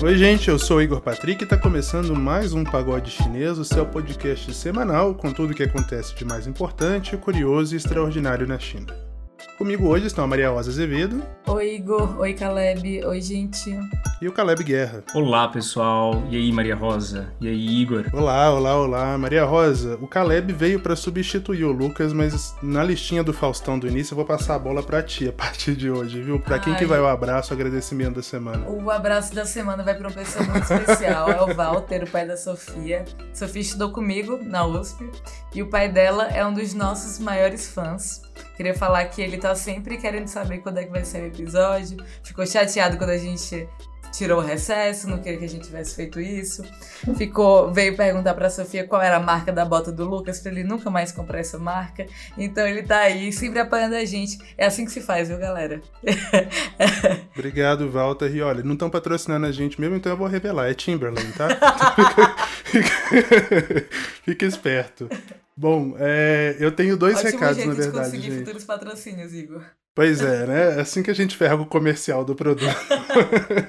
Oi, gente, eu sou Igor Patrick e está começando mais um Pagode Chinês, o seu podcast semanal com tudo o que acontece de mais importante, curioso e extraordinário na China. Comigo hoje estão a Maria Rosa Azevedo. Oi, Igor. Oi, Caleb. Oi, gente. E o Caleb Guerra. Olá, pessoal. E aí, Maria Rosa? E aí, Igor? Olá, olá, olá. Maria Rosa, o Caleb veio para substituir o Lucas, mas na listinha do Faustão do início eu vou passar a bola para ti a partir de hoje, viu? Para quem que vai o abraço, o agradecimento da semana? O abraço da semana vai para uma pessoa muito especial. É o Walter, o pai da Sofia. Sofia estudou comigo na USP e o pai dela é um dos nossos maiores fãs. Queria falar que ele tá sempre querendo saber quando é que vai ser o episódio. Ficou chateado quando a gente tirou o recesso, não queria que a gente tivesse feito isso. Ficou, veio perguntar pra Sofia qual era a marca da bota do Lucas, pra ele nunca mais comprar essa marca. Então ele tá aí, sempre apoiando a gente. É assim que se faz, viu, galera? Obrigado, Walter. E olha, não estão patrocinando a gente mesmo, então eu vou revelar. É Timberland, tá? Fica esperto. Bom, é, eu tenho dois Ótimo recados, jeito na verdade. De conseguir gente. futuros patrocínios, Igor. Pois é, né? É assim que a gente ferra o comercial do produto.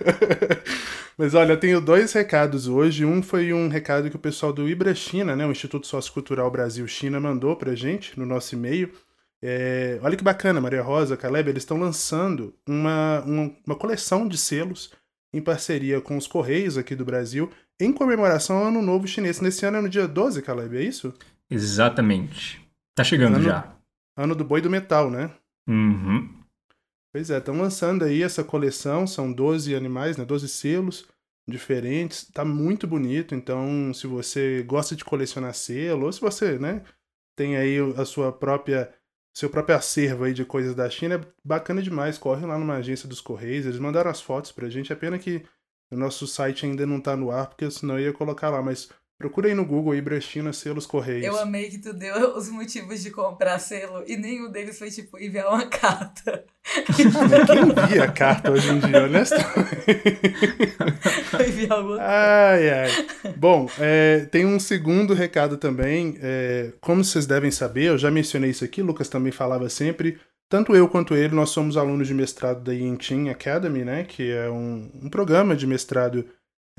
Mas olha, eu tenho dois recados hoje. Um foi um recado que o pessoal do Ibra China, né, o Instituto Sociocultural Brasil China, mandou pra gente no nosso e-mail. É, olha que bacana, Maria Rosa, Caleb, eles estão lançando uma, uma, uma coleção de selos em parceria com os Correios aqui do Brasil, em comemoração ao Ano Novo Chinês. Nesse ano é no dia 12, Caleb, é isso? Exatamente. Tá chegando ano, já. Ano do Boi do Metal, né? Uhum. Pois é, estão lançando aí essa coleção, são 12 animais, né? 12 selos diferentes. Tá muito bonito, então se você gosta de colecionar selo, ou se você, né, tem aí a sua própria seu próprio acervo aí de coisas da China, é bacana demais. Corre lá numa agência dos Correios, eles mandaram as fotos pra gente. É pena que o nosso site ainda não tá no ar, porque senão eu ia colocar lá, mas Procura aí no Google Ibra China selos correios. Eu amei que tu deu os motivos de comprar selo e nenhum deles foi tipo enviar uma carta. Ah, quem envia carta hoje em dia, honestamente? enviar alguma Ai, ai. Bom, é, tem um segundo recado também. É, como vocês devem saber, eu já mencionei isso aqui, Lucas também falava sempre. Tanto eu quanto ele, nós somos alunos de mestrado da Yintin Academy, né? Que é um, um programa de mestrado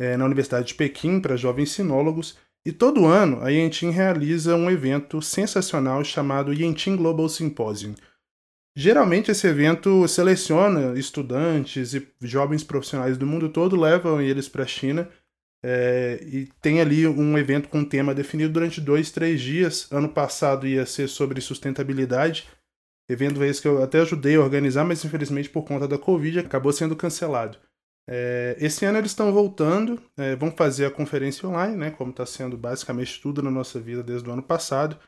é, na Universidade de Pequim para jovens sinólogos. E todo ano a Yentin realiza um evento sensacional chamado Yentin Global Symposium. Geralmente esse evento seleciona estudantes e jovens profissionais do mundo todo, levam eles para a China é, e tem ali um evento com um tema definido durante dois, três dias. Ano passado ia ser sobre sustentabilidade, evento esse que eu até ajudei a organizar, mas infelizmente por conta da Covid acabou sendo cancelado. É, esse ano eles estão voltando, é, vão fazer a conferência online, né, como está sendo basicamente tudo na nossa vida desde o ano passado,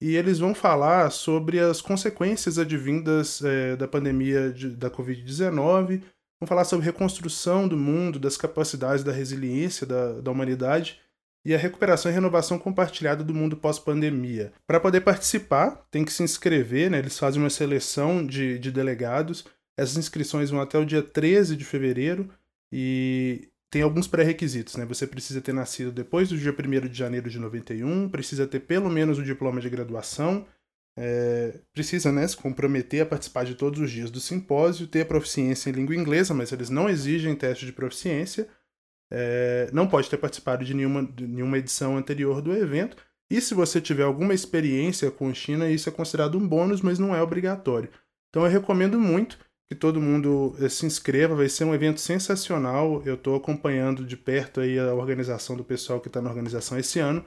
e eles vão falar sobre as consequências advindas é, da pandemia de, da Covid-19, vão falar sobre reconstrução do mundo, das capacidades da resiliência da, da humanidade e a recuperação e renovação compartilhada do mundo pós-pandemia. Para poder participar, tem que se inscrever, né, eles fazem uma seleção de, de delegados, essas inscrições vão até o dia 13 de fevereiro, e tem alguns pré-requisitos, né? Você precisa ter nascido depois do dia 1 de janeiro de 91, precisa ter pelo menos o diploma de graduação, é, precisa né, se comprometer a participar de todos os dias do simpósio, ter proficiência em língua inglesa, mas eles não exigem teste de proficiência, é, não pode ter participado de nenhuma, de nenhuma edição anterior do evento, e se você tiver alguma experiência com China, isso é considerado um bônus, mas não é obrigatório. Então eu recomendo muito que todo mundo eh, se inscreva, vai ser um evento sensacional. Eu estou acompanhando de perto aí a organização do pessoal que está na organização esse ano.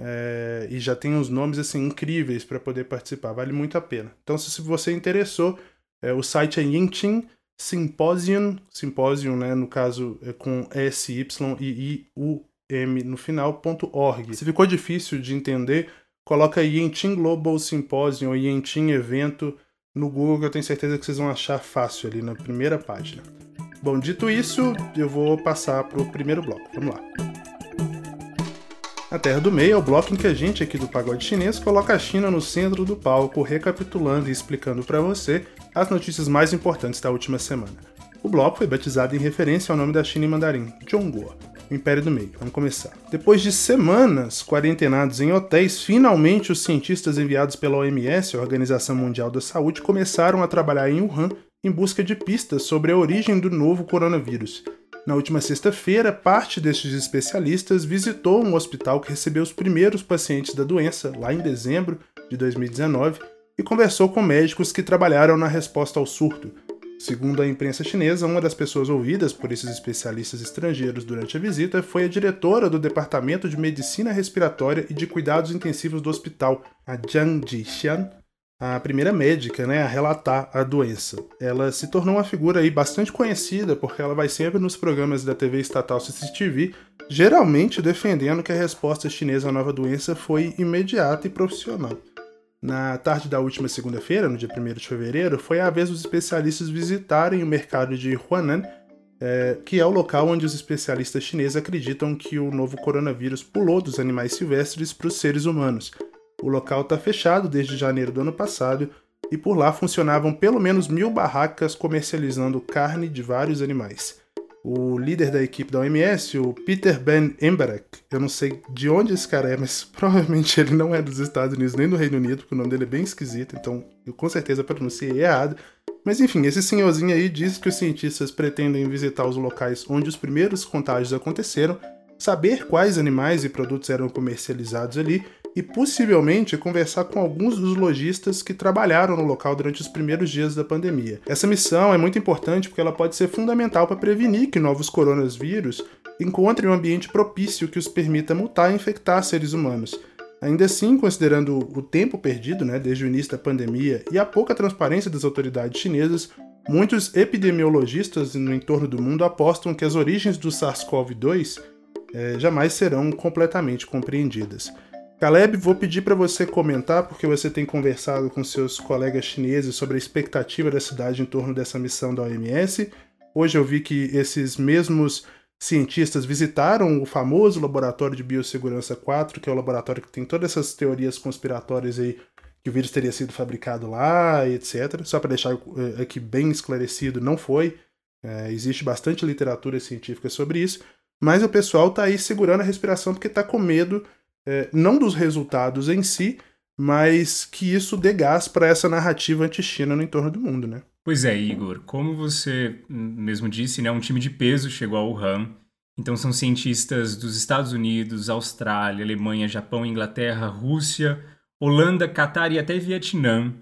É, e já tem uns nomes assim incríveis para poder participar, vale muito a pena. Então, se você interessou, é, o site é Yintin Symposium, Symposium, né, no caso é com S Y I I U M no final.org. Se ficou difícil de entender, coloca Yintin Global Symposium ou Evento no Google, eu tenho certeza que vocês vão achar fácil ali na primeira página. Bom, dito isso, eu vou passar para o primeiro bloco. Vamos lá. A Terra do Meio é o bloco em que a gente aqui do Pagode Chinês coloca a China no centro do palco, recapitulando e explicando para você as notícias mais importantes da última semana. O bloco foi batizado em referência ao nome da China em mandarim, Zhongguo, o Império do Meio. Vamos começar. Depois de semanas quarentenados em hotéis, finalmente os cientistas enviados pela OMS, a Organização Mundial da Saúde, começaram a trabalhar em Wuhan em busca de pistas sobre a origem do novo coronavírus. Na última sexta-feira, parte destes especialistas visitou um hospital que recebeu os primeiros pacientes da doença, lá em dezembro de 2019, e conversou com médicos que trabalharam na resposta ao surto. Segundo a imprensa chinesa, uma das pessoas ouvidas por esses especialistas estrangeiros durante a visita foi a diretora do Departamento de Medicina Respiratória e de Cuidados Intensivos do hospital, a Jiang Jixian, a primeira médica né, a relatar a doença. Ela se tornou uma figura aí bastante conhecida porque ela vai sempre nos programas da TV estatal CCTV, geralmente defendendo que a resposta chinesa à nova doença foi imediata e profissional. Na tarde da última segunda-feira, no dia 1 de fevereiro, foi a vez dos especialistas visitarem o mercado de Huanan, é, que é o local onde os especialistas chineses acreditam que o novo coronavírus pulou dos animais silvestres para os seres humanos. O local está fechado desde janeiro do ano passado e por lá funcionavam pelo menos mil barracas comercializando carne de vários animais o líder da equipe da OMS, o Peter Ben Emberek. Eu não sei de onde esse cara é, mas provavelmente ele não é dos Estados Unidos nem do Reino Unido, porque o nome dele é bem esquisito, então eu com certeza pronunciei errado. Mas enfim, esse senhorzinho aí diz que os cientistas pretendem visitar os locais onde os primeiros contágios aconteceram, saber quais animais e produtos eram comercializados ali e possivelmente conversar com alguns dos lojistas que trabalharam no local durante os primeiros dias da pandemia. Essa missão é muito importante porque ela pode ser fundamental para prevenir que novos coronavírus encontrem um ambiente propício que os permita mutar e infectar seres humanos. Ainda assim, considerando o tempo perdido né, desde o início da pandemia e a pouca transparência das autoridades chinesas, muitos epidemiologistas no entorno do mundo apostam que as origens do SARS-CoV-2 eh, jamais serão completamente compreendidas. Caleb, vou pedir para você comentar, porque você tem conversado com seus colegas chineses sobre a expectativa da cidade em torno dessa missão da OMS. Hoje eu vi que esses mesmos cientistas visitaram o famoso laboratório de biossegurança 4, que é o laboratório que tem todas essas teorias conspiratórias aí que o vírus teria sido fabricado lá, etc. Só para deixar eh, aqui bem esclarecido, não foi. É, existe bastante literatura científica sobre isso, mas o pessoal está aí segurando a respiração porque está com medo é, não dos resultados em si, mas que isso dê gás para essa narrativa anti-China no entorno do mundo, né? Pois é, Igor. Como você mesmo disse, né, um time de peso chegou a Wuhan. Então são cientistas dos Estados Unidos, Austrália, Alemanha, Japão, Inglaterra, Rússia, Holanda, Catar e até Vietnã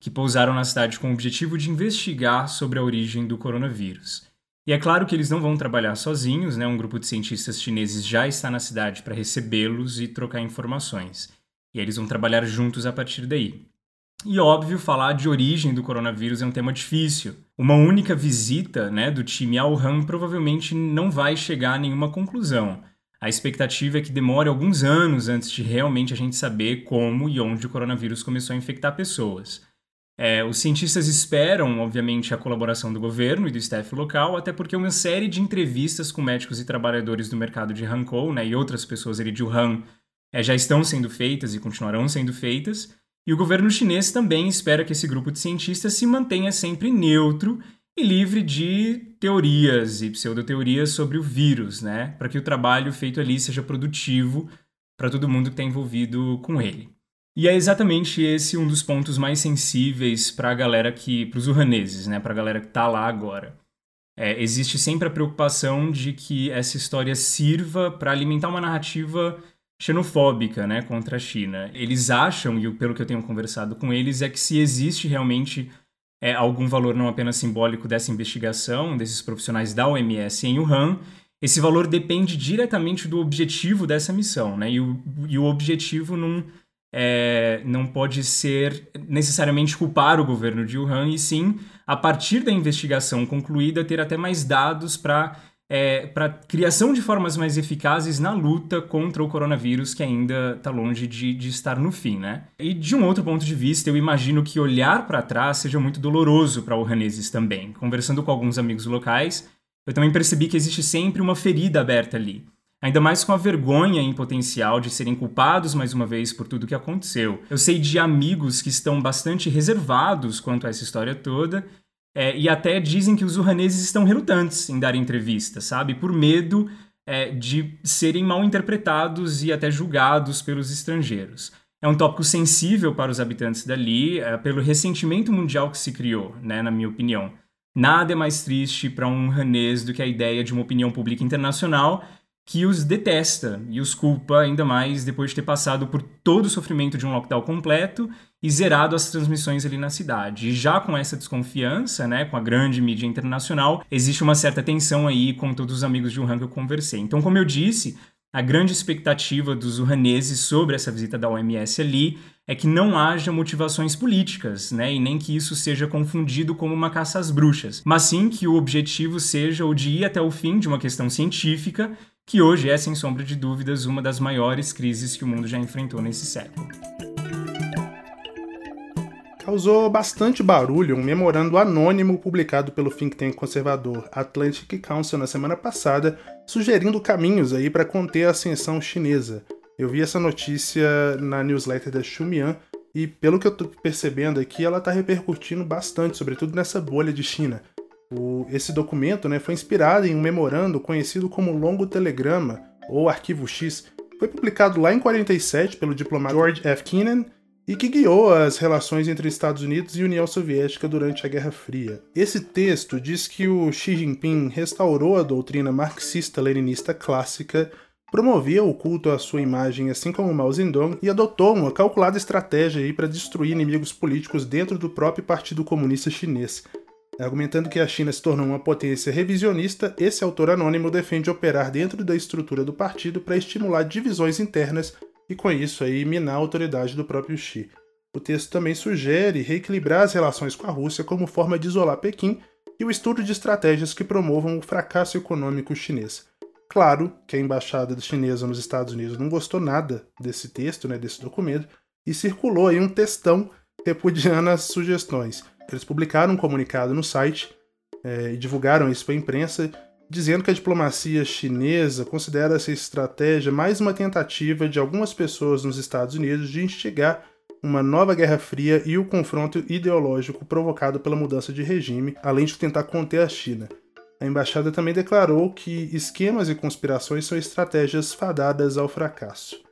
que pousaram na cidade com o objetivo de investigar sobre a origem do coronavírus. E é claro que eles não vão trabalhar sozinhos, né? Um grupo de cientistas chineses já está na cidade para recebê-los e trocar informações. E eles vão trabalhar juntos a partir daí. E óbvio, falar de origem do coronavírus é um tema difícil. Uma única visita né, do time ao Wuhan provavelmente não vai chegar a nenhuma conclusão. A expectativa é que demore alguns anos antes de realmente a gente saber como e onde o coronavírus começou a infectar pessoas. É, os cientistas esperam, obviamente, a colaboração do governo e do staff local, até porque uma série de entrevistas com médicos e trabalhadores do mercado de Hankou né, e outras pessoas ali de Wuhan é, já estão sendo feitas e continuarão sendo feitas. E o governo chinês também espera que esse grupo de cientistas se mantenha sempre neutro e livre de teorias e pseudoteorias sobre o vírus, né, para que o trabalho feito ali seja produtivo para todo mundo que está envolvido com ele. E é exatamente esse um dos pontos mais sensíveis para a galera que, para os urraneses, né, para a galera que está lá agora. É, existe sempre a preocupação de que essa história sirva para alimentar uma narrativa xenofóbica, né, contra a China. Eles acham, e pelo que eu tenho conversado com eles, é que se existe realmente é, algum valor não apenas simbólico dessa investigação, desses profissionais da OMS em Wuhan, esse valor depende diretamente do objetivo dessa missão, né, e o, e o objetivo não é, não pode ser necessariamente culpar o governo de Wuhan, e sim, a partir da investigação concluída, ter até mais dados para é, criação de formas mais eficazes na luta contra o coronavírus, que ainda está longe de, de, estar no fim, né? E de um outro ponto de vista, eu imagino que olhar para trás seja muito doloroso para wuhaneses também. Conversando com alguns amigos locais, eu também percebi que existe sempre uma ferida aberta ali ainda mais com a vergonha em potencial de serem culpados mais uma vez por tudo que aconteceu. Eu sei de amigos que estão bastante reservados quanto a essa história toda. É, e até dizem que os urraneses estão relutantes em dar entrevistas, sabe? Por medo é, de serem mal interpretados e até julgados pelos estrangeiros. É um tópico sensível para os habitantes dali, é, pelo ressentimento mundial que se criou, né, na minha opinião Nada é mais triste para um ranês do que a ideia de uma opinião pública internacional que os detesta e os culpa ainda mais depois de ter passado por todo o sofrimento de um lockdown completo e zerado as transmissões ali na cidade. E já com essa desconfiança, né, com a grande mídia internacional, existe uma certa tensão aí com todos os amigos de Wuhan que eu conversei. Então, como eu disse, a grande expectativa dos wuhaneses sobre essa visita da OMS ali é que não haja motivações políticas, né, e nem que isso seja confundido como uma caça às bruxas, mas sim que o objetivo seja o de ir até o fim de uma questão científica que hoje é, sem sombra de dúvidas, uma das maiores crises que o mundo já enfrentou nesse século. Causou bastante barulho um memorando anônimo publicado pelo think tank conservador Atlantic Council na semana passada, sugerindo caminhos aí para conter a ascensão chinesa. Eu vi essa notícia na newsletter da Xumian e, pelo que eu estou percebendo aqui, ela está repercutindo bastante, sobretudo nessa bolha de China. O, esse documento né, foi inspirado em um memorando conhecido como Longo Telegrama, ou Arquivo X. Foi publicado lá em 47 pelo diplomata George F. Kennan e que guiou as relações entre Estados Unidos e União Soviética durante a Guerra Fria. Esse texto diz que o Xi Jinping restaurou a doutrina marxista-leninista clássica, promovia o culto à sua imagem assim como Mao Zedong e adotou uma calculada estratégia para destruir inimigos políticos dentro do próprio Partido Comunista Chinês. Argumentando que a China se tornou uma potência revisionista, esse autor anônimo defende operar dentro da estrutura do partido para estimular divisões internas e, com isso, aí, minar a autoridade do próprio Xi. O texto também sugere reequilibrar as relações com a Rússia como forma de isolar Pequim e o estudo de estratégias que promovam o fracasso econômico chinês. Claro que a embaixada chinesa nos Estados Unidos não gostou nada desse texto, né, desse documento, e circulou aí um textão repudiando as sugestões. Eles publicaram um comunicado no site é, e divulgaram isso para a imprensa, dizendo que a diplomacia chinesa considera essa estratégia mais uma tentativa de algumas pessoas nos Estados Unidos de instigar uma nova Guerra Fria e o confronto ideológico provocado pela mudança de regime, além de tentar conter a China. A embaixada também declarou que esquemas e conspirações são estratégias fadadas ao fracasso.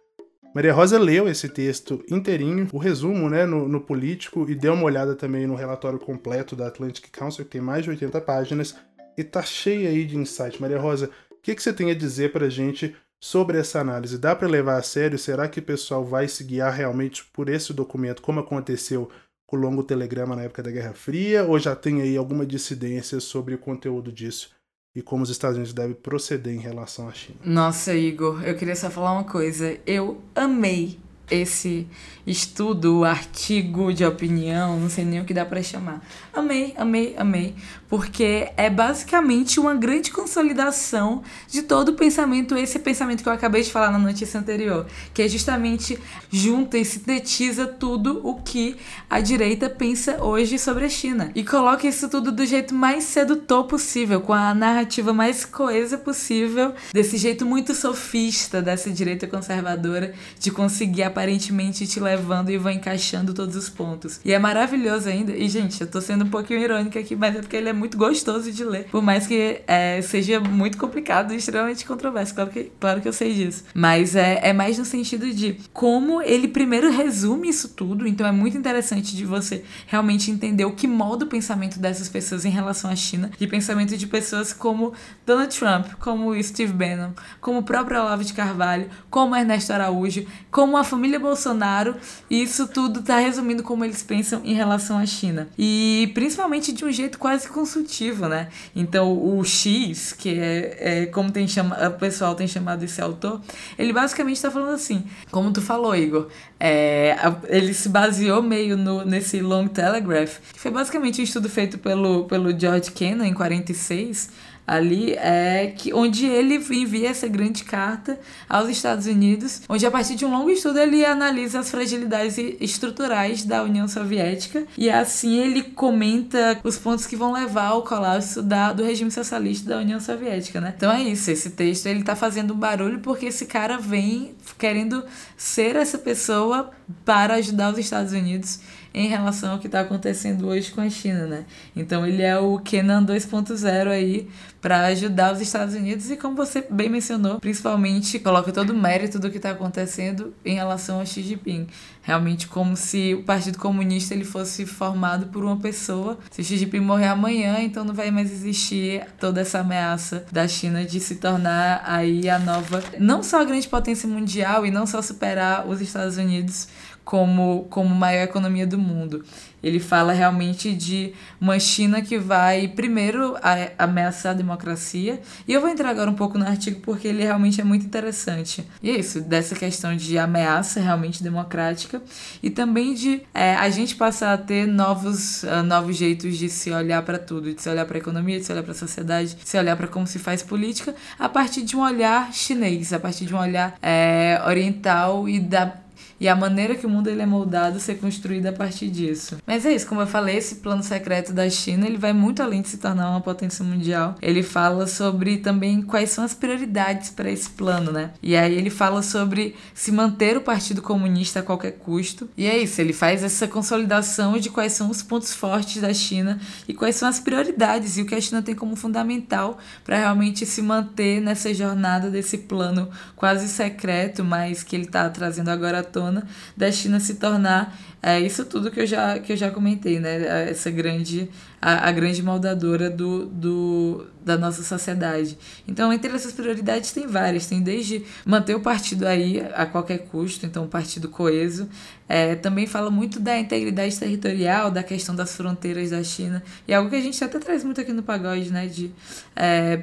Maria Rosa leu esse texto inteirinho, o resumo né, no, no Político, e deu uma olhada também no relatório completo da Atlantic Council, que tem mais de 80 páginas, e tá cheia aí de insight. Maria Rosa, o que, que você tem a dizer pra gente sobre essa análise? Dá para levar a sério? Será que o pessoal vai se guiar realmente por esse documento, como aconteceu com o longo telegrama na época da Guerra Fria, ou já tem aí alguma dissidência sobre o conteúdo disso? E como os Estados Unidos devem proceder em relação à China. Nossa, Igor, eu queria só falar uma coisa. Eu amei esse estudo, artigo de opinião, não sei nem o que dá para chamar. Amei, amei, amei, porque é basicamente uma grande consolidação de todo o pensamento, esse pensamento que eu acabei de falar na notícia anterior, que é justamente junta e sintetiza tudo o que a direita pensa hoje sobre a China e coloca isso tudo do jeito mais sedutor possível, com a narrativa mais coesa possível, desse jeito muito sofista dessa direita conservadora de conseguir aparentemente te levando e vão encaixando todos os pontos. E é maravilhoso ainda. E, gente, eu tô sendo um pouquinho irônica aqui, mas é porque ele é muito gostoso de ler. Por mais que é, seja muito complicado e extremamente controverso. Claro que, claro que eu sei disso. Mas é, é mais no sentido de como ele primeiro resume isso tudo. Então é muito interessante de você realmente entender o que molda o pensamento dessas pessoas em relação à China. De pensamento de pessoas como Donald Trump, como Steve Bannon, como o próprio Olavo de Carvalho, como Ernesto Araújo, como a família família Bolsonaro, e isso tudo está resumindo como eles pensam em relação à China. E principalmente de um jeito quase consultivo, né? Então o X, que é, é como tem chama, o pessoal tem chamado esse autor, ele basicamente está falando assim, como tu falou, Igor, é, ele se baseou meio no, nesse Long Telegraph, que foi basicamente um estudo feito pelo, pelo George Kennan em 46, ali é que onde ele envia essa grande carta aos Estados Unidos, onde a partir de um longo estudo ele analisa as fragilidades estruturais da União Soviética e assim ele comenta os pontos que vão levar ao colapso da, do regime socialista da União Soviética, né? Então é isso, esse texto ele tá fazendo barulho porque esse cara vem querendo ser essa pessoa para ajudar os Estados Unidos em relação ao que está acontecendo hoje com a China, né? Então ele é o Kenan 2.0 aí para ajudar os Estados Unidos e como você bem mencionou, principalmente coloca todo o mérito do que está acontecendo em relação a Xi Jinping. Realmente como se o Partido Comunista ele fosse formado por uma pessoa. Se Xi Jinping morrer amanhã, então não vai mais existir toda essa ameaça da China de se tornar aí a nova, não só a grande potência mundial e não só superar os Estados Unidos como, como maior economia do mundo. Ele fala realmente de uma China que vai, primeiro, ameaçar a democracia. E eu vou entrar agora um pouco no artigo porque ele realmente é muito interessante. E é isso, dessa questão de ameaça realmente democrática e também de é, a gente passar a ter novos, uh, novos jeitos de se olhar para tudo, de se olhar para a economia, de se olhar para a sociedade, de se olhar para como se faz política, a partir de um olhar chinês, a partir de um olhar é, oriental e da e a maneira que o mundo ele é moldado ser construída a partir disso. Mas é isso, como eu falei, esse plano secreto da China, ele vai muito além de se tornar uma potência mundial. Ele fala sobre também quais são as prioridades para esse plano, né? E aí ele fala sobre se manter o Partido Comunista a qualquer custo. E é isso, ele faz essa consolidação de quais são os pontos fortes da China e quais são as prioridades e o que a China tem como fundamental para realmente se manter nessa jornada desse plano quase secreto, mas que ele está trazendo agora à tona da China se tornar é, isso tudo que eu já, que eu já comentei, né? Essa grande, a, a grande moldadora do, do, da nossa sociedade. Então, entre essas prioridades tem várias. Tem desde manter o partido aí a qualquer custo, então um partido coeso. É, também fala muito da integridade territorial, da questão das fronteiras da China. E é algo que a gente até traz muito aqui no pagode, né? De é,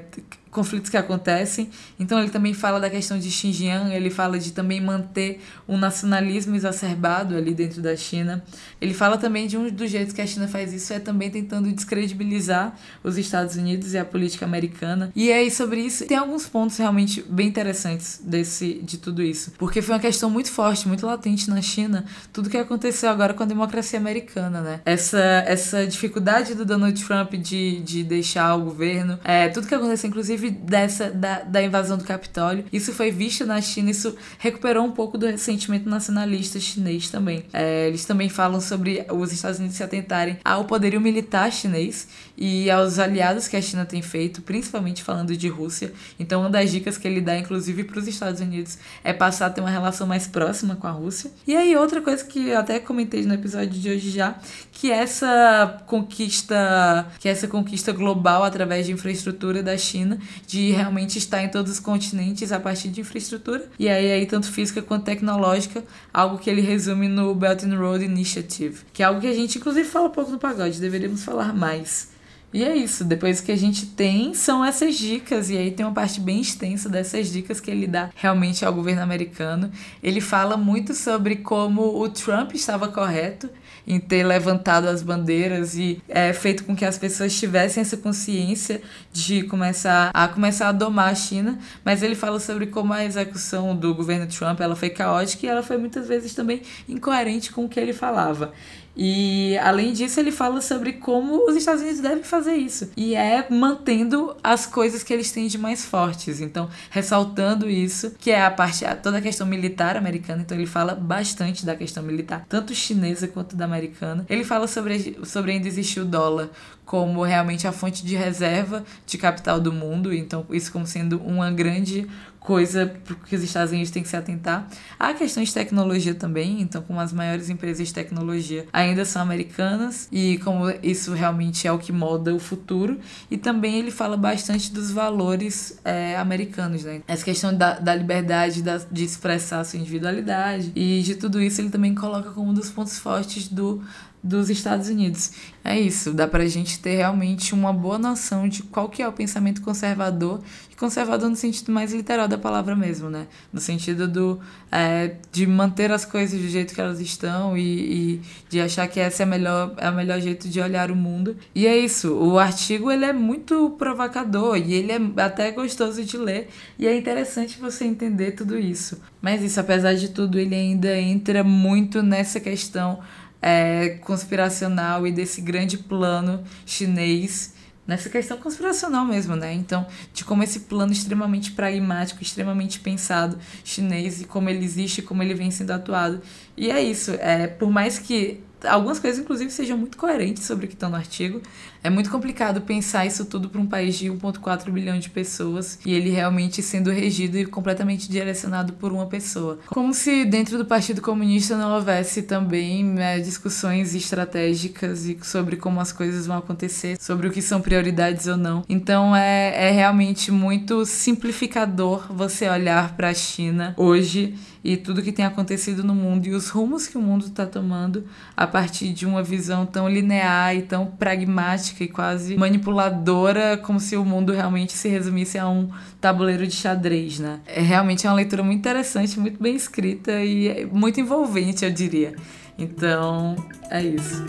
conflitos que acontecem. Então ele também fala da questão de Xinjiang, ele fala de também manter um nacionalismo exacerbado ali dentro da China. Ele fala também de um dos jeitos que a China faz isso é também tentando descredibilizar os Estados Unidos e a política americana. E aí sobre isso tem alguns pontos realmente bem interessantes desse de tudo isso, porque foi uma questão muito forte, muito latente na China, tudo que aconteceu agora com a democracia americana, né? Essa essa dificuldade do Donald Trump de, de deixar o governo, é, tudo que aconteceu inclusive inclusive dessa da, da invasão do Capitólio. Isso foi visto na China, isso recuperou um pouco do ressentimento nacionalista chinês também. É, eles também falam sobre os Estados Unidos se atentarem ao poderio militar chinês e aos aliados que a China tem feito, principalmente falando de Rússia. Então, uma das dicas que ele dá, inclusive, para os Estados Unidos é passar a ter uma relação mais próxima com a Rússia. E aí, outra coisa que eu até comentei no episódio de hoje já, que essa conquista, que essa conquista global através de infraestrutura da China de realmente estar em todos os continentes a partir de infraestrutura, e aí, aí tanto física quanto tecnológica, algo que ele resume no Belt and Road Initiative, que é algo que a gente inclusive fala pouco no pagode, deveríamos falar mais. E é isso, depois que a gente tem são essas dicas, e aí tem uma parte bem extensa dessas dicas que ele dá realmente ao governo americano. Ele fala muito sobre como o Trump estava correto em ter levantado as bandeiras e é, feito com que as pessoas tivessem essa consciência de começar a começar a domar a China, mas ele fala sobre como a execução do governo Trump ela foi caótica e ela foi muitas vezes também incoerente com o que ele falava. E além disso, ele fala sobre como os Estados Unidos devem fazer isso. E é mantendo as coisas que eles têm de mais fortes. Então, ressaltando isso, que é a parte, toda a questão militar americana. Então, ele fala bastante da questão militar, tanto chinesa quanto da americana. Ele fala sobre, sobre ainda existir o dólar como realmente a fonte de reserva de capital do mundo. Então, isso como sendo uma grande coisa que os Estados Unidos têm que se atentar. Há questões de tecnologia também, então como as maiores empresas de tecnologia ainda são americanas e como isso realmente é o que molda o futuro. E também ele fala bastante dos valores é, americanos, né? Essa questão da, da liberdade da, de expressar sua individualidade e de tudo isso ele também coloca como um dos pontos fortes do dos Estados Unidos. É isso, dá pra gente ter realmente uma boa noção de qual que é o pensamento conservador, e conservador no sentido mais literal da palavra mesmo, né? No sentido do, é, de manter as coisas do jeito que elas estão e, e de achar que esse é, melhor, é o melhor jeito de olhar o mundo. E é isso, o artigo ele é muito provocador e ele é até gostoso de ler e é interessante você entender tudo isso. Mas isso, apesar de tudo, ele ainda entra muito nessa questão é, conspiracional e desse grande plano chinês nessa questão conspiracional mesmo, né? Então, de como esse plano extremamente pragmático, extremamente pensado chinês e como ele existe, como ele vem sendo atuado. E é isso, é, por mais que algumas coisas, inclusive, sejam muito coerentes sobre o que estão no artigo. É muito complicado pensar isso tudo para um país de 1,4 bilhão de pessoas e ele realmente sendo regido e completamente direcionado por uma pessoa. Como se dentro do Partido Comunista não houvesse também né, discussões estratégicas e sobre como as coisas vão acontecer, sobre o que são prioridades ou não. Então é, é realmente muito simplificador você olhar para a China hoje e tudo que tem acontecido no mundo e os rumos que o mundo está tomando a partir de uma visão tão linear e tão pragmática e quase manipuladora, como se o mundo realmente se resumisse a um tabuleiro de xadrez, né? É realmente uma leitura muito interessante, muito bem escrita e muito envolvente, eu diria. Então, é isso.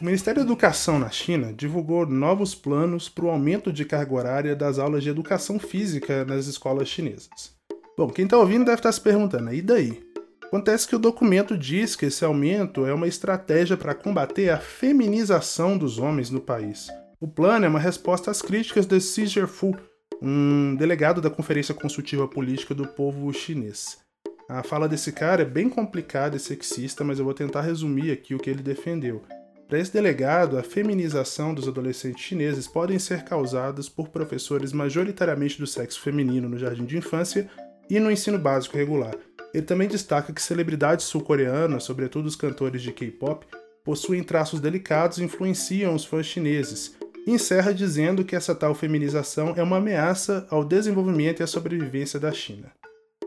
O Ministério da Educação na China divulgou novos planos para o aumento de carga horária das aulas de educação física nas escolas chinesas. Bom, quem está ouvindo deve estar tá se perguntando, e daí? Acontece que o documento diz que esse aumento é uma estratégia para combater a feminização dos homens no país. O plano é uma resposta às críticas de Xi Zhifu, um delegado da Conferência Consultiva Política do Povo Chinês. A fala desse cara é bem complicada e sexista, mas eu vou tentar resumir aqui o que ele defendeu. Para esse delegado, a feminização dos adolescentes chineses podem ser causadas por professores majoritariamente do sexo feminino no jardim de infância e no ensino básico regular. Ele também destaca que celebridades sul-coreanas, sobretudo os cantores de K-pop, possuem traços delicados e influenciam os fãs chineses. E encerra dizendo que essa tal feminização é uma ameaça ao desenvolvimento e à sobrevivência da China.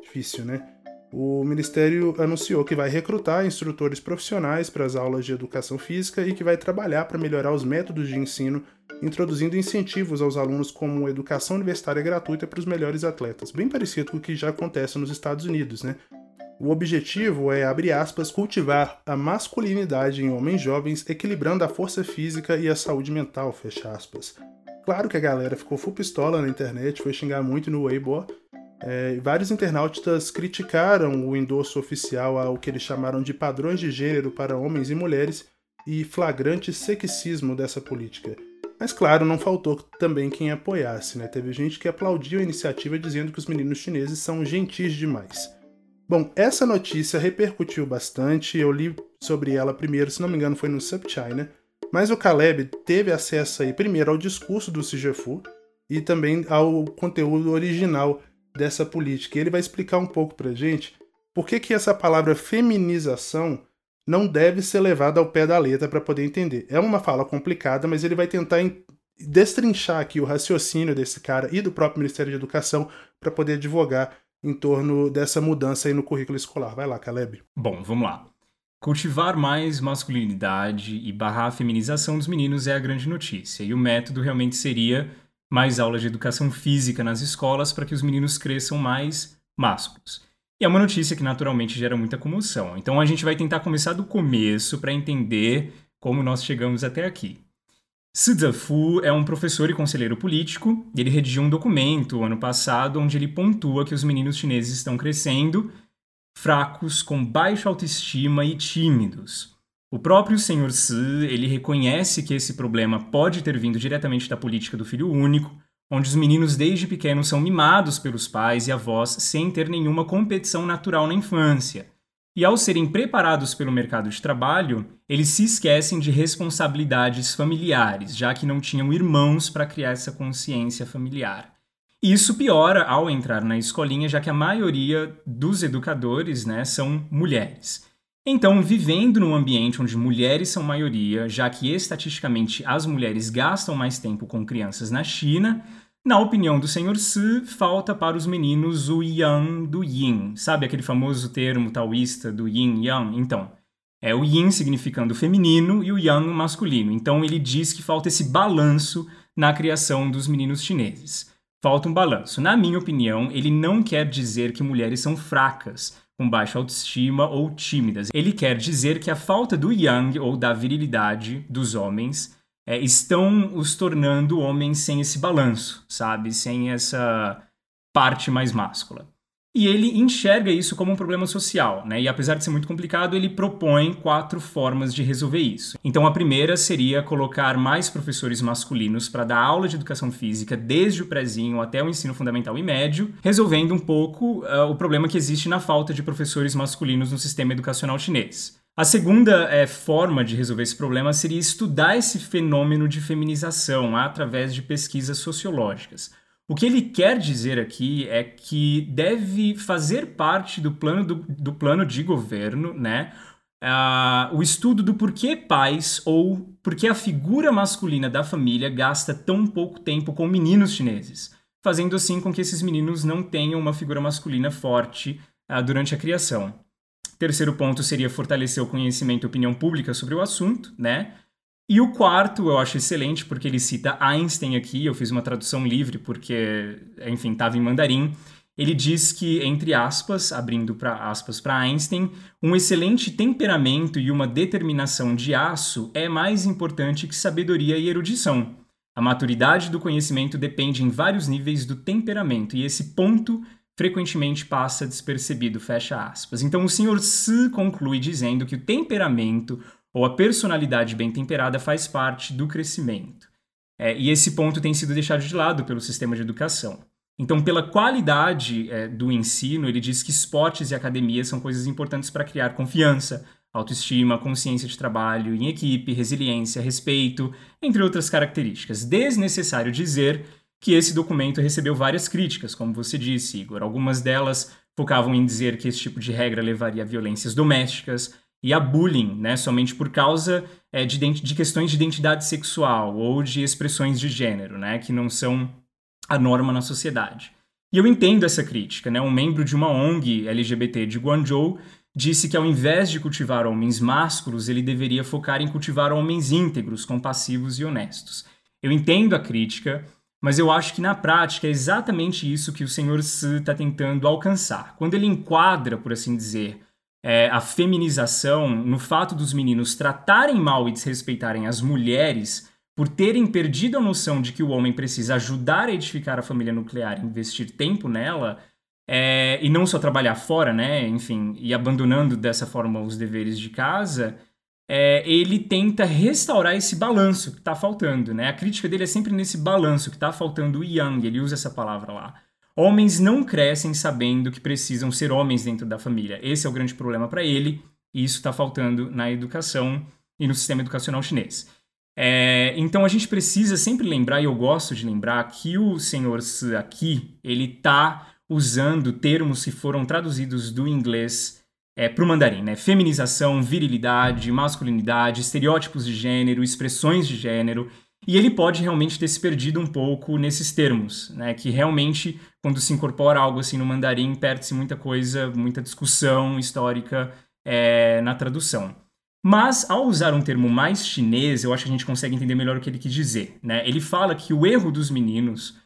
Difícil, né? o Ministério anunciou que vai recrutar instrutores profissionais para as aulas de educação física e que vai trabalhar para melhorar os métodos de ensino, introduzindo incentivos aos alunos como educação universitária gratuita para os melhores atletas, bem parecido com o que já acontece nos Estados Unidos, né? O objetivo é, abre aspas, cultivar a masculinidade em homens jovens, equilibrando a força física e a saúde mental, fecha aspas. Claro que a galera ficou full pistola na internet, foi xingar muito no Weibo, é, vários internautas criticaram o endosso oficial ao que eles chamaram de padrões de gênero para homens e mulheres e flagrante sexismo dessa política. Mas claro, não faltou também quem apoiasse, né? Teve gente que aplaudiu a iniciativa dizendo que os meninos chineses são gentis demais. Bom, essa notícia repercutiu bastante, eu li sobre ela primeiro, se não me engano foi no SubChina, mas o Caleb teve acesso aí primeiro ao discurso do Sijefu e também ao conteúdo original dessa política. E ele vai explicar um pouco pra gente por que, que essa palavra feminização não deve ser levada ao pé da letra para poder entender. É uma fala complicada, mas ele vai tentar destrinchar aqui o raciocínio desse cara e do próprio Ministério de Educação para poder advogar em torno dessa mudança aí no currículo escolar. Vai lá, Caleb. Bom, vamos lá. Cultivar mais masculinidade e barrar a feminização dos meninos é a grande notícia, e o método realmente seria mais aulas de educação física nas escolas para que os meninos cresçam mais másculos. E é uma notícia que naturalmente gera muita comoção. Então a gente vai tentar começar do começo para entender como nós chegamos até aqui. Sizafu é um professor e conselheiro político, ele redigiu um documento ano passado onde ele pontua que os meninos chineses estão crescendo fracos, com baixa autoestima e tímidos. O próprio Sr. Si, ele reconhece que esse problema pode ter vindo diretamente da política do filho único, onde os meninos desde pequenos são mimados pelos pais e avós sem ter nenhuma competição natural na infância. E ao serem preparados pelo mercado de trabalho, eles se esquecem de responsabilidades familiares, já que não tinham irmãos para criar essa consciência familiar. E isso piora ao entrar na escolinha, já que a maioria dos educadores né, são mulheres. Então, vivendo num ambiente onde mulheres são maioria, já que estatisticamente as mulheres gastam mais tempo com crianças na China, na opinião do Sr. Si, falta para os meninos o yang do yin. Sabe aquele famoso termo taoísta do yin yang? Então, é o yin significando feminino e o yang masculino. Então, ele diz que falta esse balanço na criação dos meninos chineses. Falta um balanço. Na minha opinião, ele não quer dizer que mulheres são fracas com baixa autoestima ou tímidas. Ele quer dizer que a falta do yang ou da virilidade dos homens é, estão os tornando homens sem esse balanço, sabe? Sem essa parte mais máscula. e ele enxerga isso como um problema social, né? E apesar de ser muito complicado, ele propõe quatro formas de resolver isso. Então a primeira seria colocar mais professores masculinos para dar aula de educação física desde o prézinho até o ensino fundamental e médio, resolvendo um pouco uh, o problema que existe na falta de professores masculinos no sistema educacional chinês. A segunda é, forma de resolver esse problema seria estudar esse fenômeno de feminização através de pesquisas sociológicas. O que ele quer dizer aqui é que deve fazer parte do plano, do, do plano de governo, né? Uh, o estudo do porquê pais ou porquê a figura masculina da família gasta tão pouco tempo com meninos chineses, fazendo assim com que esses meninos não tenham uma figura masculina forte uh, durante a criação. Terceiro ponto seria fortalecer o conhecimento e opinião pública sobre o assunto, né? E o quarto eu acho excelente porque ele cita Einstein aqui, eu fiz uma tradução livre porque, enfim, estava em mandarim. Ele diz que, entre aspas, abrindo para aspas para Einstein, um excelente temperamento e uma determinação de aço é mais importante que sabedoria e erudição. A maturidade do conhecimento depende em vários níveis do temperamento, e esse ponto frequentemente passa despercebido, fecha aspas. Então o Sr. Se conclui dizendo que o temperamento ou a personalidade bem temperada faz parte do crescimento. É, e esse ponto tem sido deixado de lado pelo sistema de educação. Então, pela qualidade é, do ensino, ele diz que esportes e academia são coisas importantes para criar confiança, autoestima, consciência de trabalho em equipe, resiliência, respeito, entre outras características. Desnecessário dizer que esse documento recebeu várias críticas, como você disse, Igor. Algumas delas focavam em dizer que esse tipo de regra levaria a violências domésticas, e a bullying, né, somente por causa é, de, de questões de identidade sexual ou de expressões de gênero, né, que não são a norma na sociedade. E eu entendo essa crítica, né? Um membro de uma ONG LGBT de Guangzhou disse que ao invés de cultivar homens másculos, ele deveria focar em cultivar homens íntegros, compassivos e honestos. Eu entendo a crítica, mas eu acho que na prática é exatamente isso que o Sr. Se está tentando alcançar. Quando ele enquadra, por assim dizer, é, a feminização no fato dos meninos tratarem mal e desrespeitarem as mulheres por terem perdido a noção de que o homem precisa ajudar a edificar a família nuclear investir tempo nela, é, e não só trabalhar fora, né, enfim, e abandonando dessa forma os deveres de casa, é, ele tenta restaurar esse balanço que está faltando, né? A crítica dele é sempre nesse balanço que está faltando o yang, ele usa essa palavra lá. Homens não crescem sabendo que precisam ser homens dentro da família. Esse é o grande problema para ele, e isso está faltando na educação e no sistema educacional chinês. É, então a gente precisa sempre lembrar, e eu gosto de lembrar, que o senhor Se aqui, ele está usando termos que foram traduzidos do inglês é, para o mandarim, né? Feminização, virilidade, masculinidade, estereótipos de gênero, expressões de gênero. E ele pode realmente ter se perdido um pouco nesses termos, né? Que realmente, quando se incorpora algo assim no mandarim, perde-se muita coisa, muita discussão histórica é, na tradução. Mas, ao usar um termo mais chinês, eu acho que a gente consegue entender melhor o que ele quis dizer. Né? Ele fala que o erro dos meninos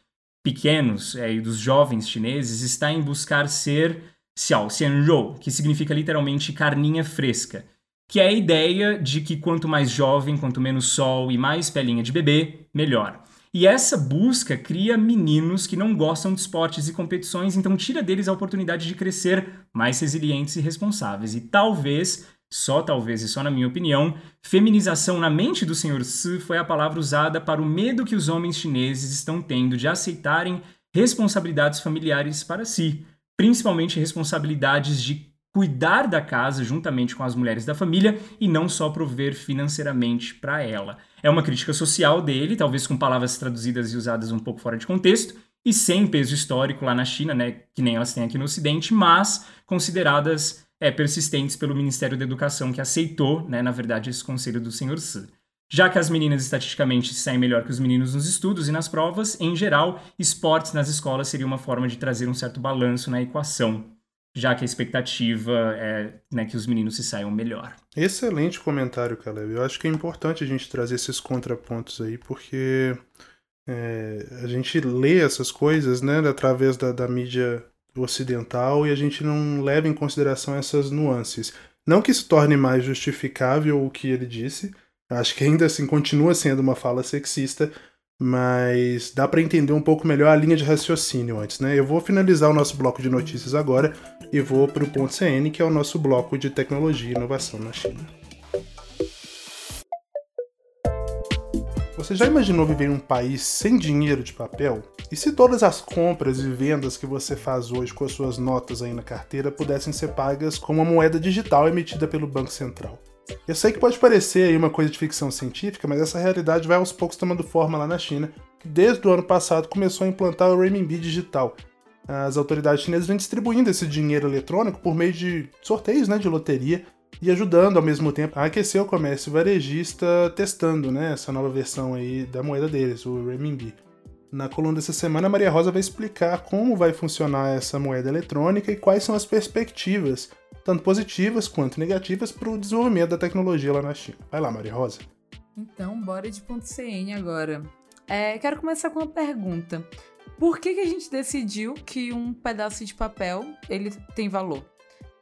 pequenos é, e dos jovens chineses está em buscar ser xiao, que significa literalmente carninha fresca que é a ideia de que quanto mais jovem, quanto menos sol e mais pelinha de bebê, melhor. E essa busca cria meninos que não gostam de esportes e competições, então tira deles a oportunidade de crescer mais resilientes e responsáveis. E talvez, só talvez e só na minha opinião, feminização na mente do Sr. Si foi a palavra usada para o medo que os homens chineses estão tendo de aceitarem responsabilidades familiares para si, principalmente responsabilidades de cuidar da casa juntamente com as mulheres da família e não só prover financeiramente para ela. É uma crítica social dele, talvez com palavras traduzidas e usadas um pouco fora de contexto e sem peso histórico lá na China, né, que nem elas têm aqui no Ocidente, mas consideradas é, persistentes pelo Ministério da Educação que aceitou, né, na verdade, esse conselho do Sr. Se. Já que as meninas estatisticamente saem melhor que os meninos nos estudos e nas provas, em geral, esportes nas escolas seria uma forma de trazer um certo balanço na equação já que a expectativa é né, que os meninos se saiam melhor. Excelente comentário, Caleb. Eu acho que é importante a gente trazer esses contrapontos aí, porque é, a gente lê essas coisas né, através da, da mídia ocidental e a gente não leva em consideração essas nuances. Não que isso torne mais justificável o que ele disse, acho que ainda assim continua sendo uma fala sexista, mas dá para entender um pouco melhor a linha de raciocínio antes, né? Eu vou finalizar o nosso bloco de notícias agora e vou para o ponto CN, que é o nosso bloco de tecnologia e inovação na China. Você já imaginou viver em um país sem dinheiro de papel? E se todas as compras e vendas que você faz hoje com as suas notas aí na carteira pudessem ser pagas com uma moeda digital emitida pelo Banco Central? Eu sei que pode parecer aí uma coisa de ficção científica, mas essa realidade vai aos poucos tomando forma lá na China, que desde o ano passado começou a implantar o renminbi digital. As autoridades chinesas vêm distribuindo esse dinheiro eletrônico por meio de sorteios, né, de loteria, e ajudando ao mesmo tempo a aquecer o comércio varejista, testando, né, essa nova versão aí da moeda deles, o renminbi. Na coluna dessa semana, a Maria Rosa vai explicar como vai funcionar essa moeda eletrônica e quais são as perspectivas tanto positivas quanto negativas, para o desenvolvimento da tecnologia lá na China. Vai lá, Maria Rosa. Então, bora de ponto CN agora. É, quero começar com uma pergunta. Por que, que a gente decidiu que um pedaço de papel ele tem valor?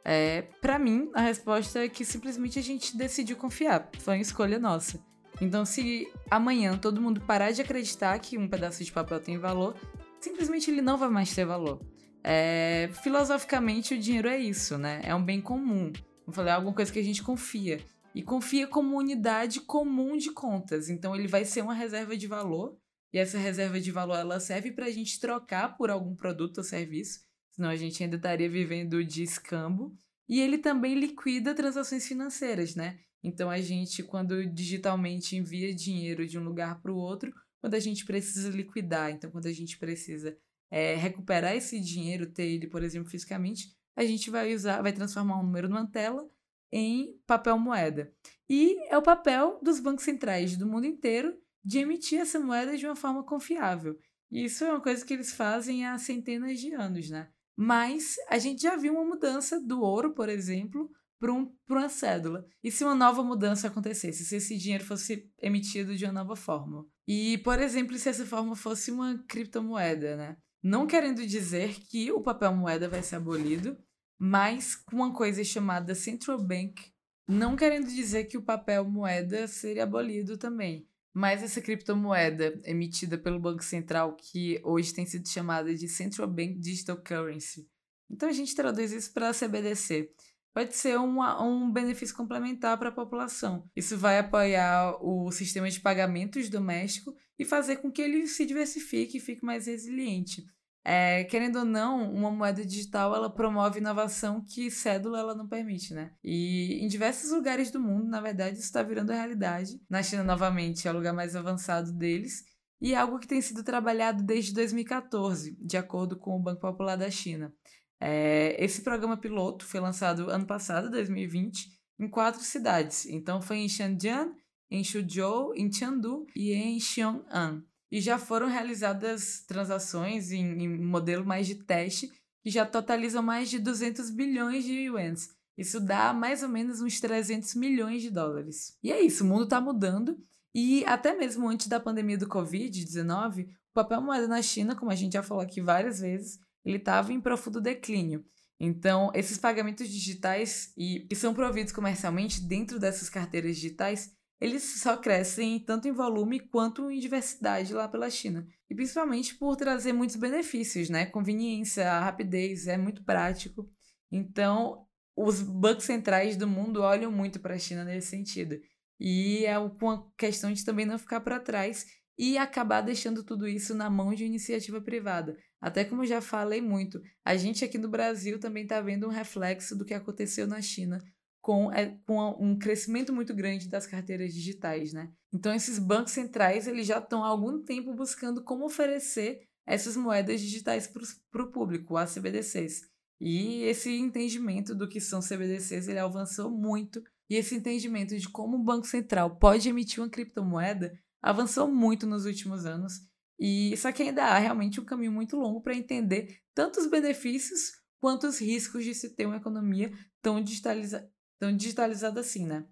É, para mim, a resposta é que simplesmente a gente decidiu confiar. Foi uma escolha nossa. Então, se amanhã todo mundo parar de acreditar que um pedaço de papel tem valor, simplesmente ele não vai mais ter valor. É, filosoficamente, o dinheiro é isso, né? É um bem comum. Vou falar, é alguma coisa que a gente confia. E confia como unidade comum de contas. Então, ele vai ser uma reserva de valor. E essa reserva de valor ela serve para a gente trocar por algum produto ou serviço. Senão a gente ainda estaria vivendo de escambo. E ele também liquida transações financeiras, né? Então a gente, quando digitalmente envia dinheiro de um lugar para o outro, quando a gente precisa liquidar, então quando a gente precisa é, recuperar esse dinheiro, ter ele, por exemplo, fisicamente, a gente vai usar, vai transformar um número numa tela em papel moeda. E é o papel dos bancos centrais do mundo inteiro de emitir essa moeda de uma forma confiável. E isso é uma coisa que eles fazem há centenas de anos, né? Mas a gente já viu uma mudança do ouro, por exemplo, para um, uma cédula. E se uma nova mudança acontecesse? Se esse dinheiro fosse emitido de uma nova forma? E, por exemplo, se essa forma fosse uma criptomoeda, né? Não querendo dizer que o papel moeda vai ser abolido, mas com uma coisa chamada Central Bank, não querendo dizer que o papel moeda seria abolido também. Mas essa criptomoeda emitida pelo Banco Central, que hoje tem sido chamada de Central Bank Digital Currency. Então a gente traduz isso para CBDC. Pode ser uma, um benefício complementar para a população. Isso vai apoiar o sistema de pagamentos doméstico e fazer com que ele se diversifique e fique mais resiliente. É, querendo ou não, uma moeda digital ela promove inovação que cédula ela não permite, né? E em diversos lugares do mundo, na verdade, isso está virando realidade. Na China, novamente, é o lugar mais avançado deles e é algo que tem sido trabalhado desde 2014, de acordo com o Banco Popular da China. É, esse programa piloto foi lançado ano passado, 2020, em quatro cidades. Então foi em Shenzhen, em Suzhou, em Chengdu e em Xiong'an. E já foram realizadas transações em, em modelo mais de teste que já totalizam mais de 200 bilhões de yuans. Isso dá mais ou menos uns 300 milhões de dólares. E é isso, o mundo está mudando. E até mesmo antes da pandemia do Covid-19, o papel moeda na China, como a gente já falou aqui várias vezes, ele estava em profundo declínio. Então, esses pagamentos digitais e que são providos comercialmente dentro dessas carteiras digitais, eles só crescem tanto em volume quanto em diversidade lá pela China. E principalmente por trazer muitos benefícios, né? Conveniência, rapidez, é muito prático. Então, os bancos centrais do mundo olham muito para a China nesse sentido. E é uma questão de também não ficar para trás e acabar deixando tudo isso na mão de iniciativa privada. Até como já falei muito, a gente aqui no Brasil também está vendo um reflexo do que aconteceu na China com, é, com um crescimento muito grande das carteiras digitais, né? Então esses bancos centrais eles já estão há algum tempo buscando como oferecer essas moedas digitais para o público, as CBDCs. E esse entendimento do que são CBDCs ele avançou muito e esse entendimento de como o banco central pode emitir uma criptomoeda avançou muito nos últimos anos e só que ainda há realmente um caminho muito longo para entender tanto os benefícios quanto os riscos de se ter uma economia tão, digitaliza tão digitalizada assim, né?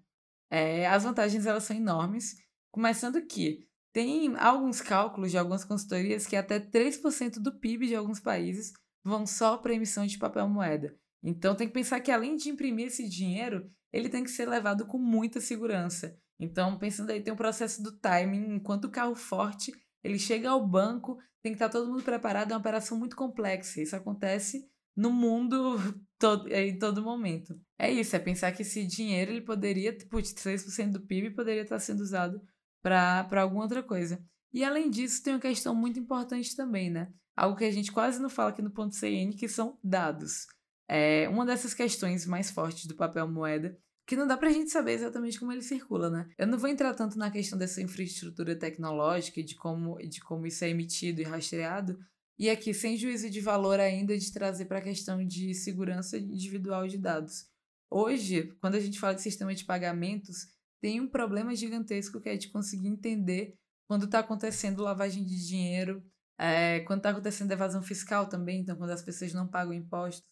É, as vantagens elas são enormes, começando que tem alguns cálculos de algumas consultorias que até 3% do PIB de alguns países vão só para emissão de papel moeda. Então tem que pensar que além de imprimir esse dinheiro, ele tem que ser levado com muita segurança. Então, pensando aí, tem um processo do timing, enquanto o carro forte ele chega ao banco, tem que estar todo mundo preparado, é uma operação muito complexa. Isso acontece no mundo todo, em todo momento. É isso, é pensar que esse dinheiro ele poderia, putz, 3% do PIB poderia estar sendo usado para alguma outra coisa. E além disso, tem uma questão muito importante também, né? Algo que a gente quase não fala aqui no ponto CN, que são dados. É uma dessas questões mais fortes do papel moeda, que não dá pra gente saber exatamente como ele circula, né? Eu não vou entrar tanto na questão dessa infraestrutura tecnológica e de como, de como isso é emitido e rastreado, e aqui, sem juízo de valor ainda, de trazer para a questão de segurança individual de dados. Hoje, quando a gente fala de sistema de pagamentos, tem um problema gigantesco que é de conseguir entender quando está acontecendo lavagem de dinheiro, é, quando está acontecendo evasão fiscal também, então quando as pessoas não pagam impostos.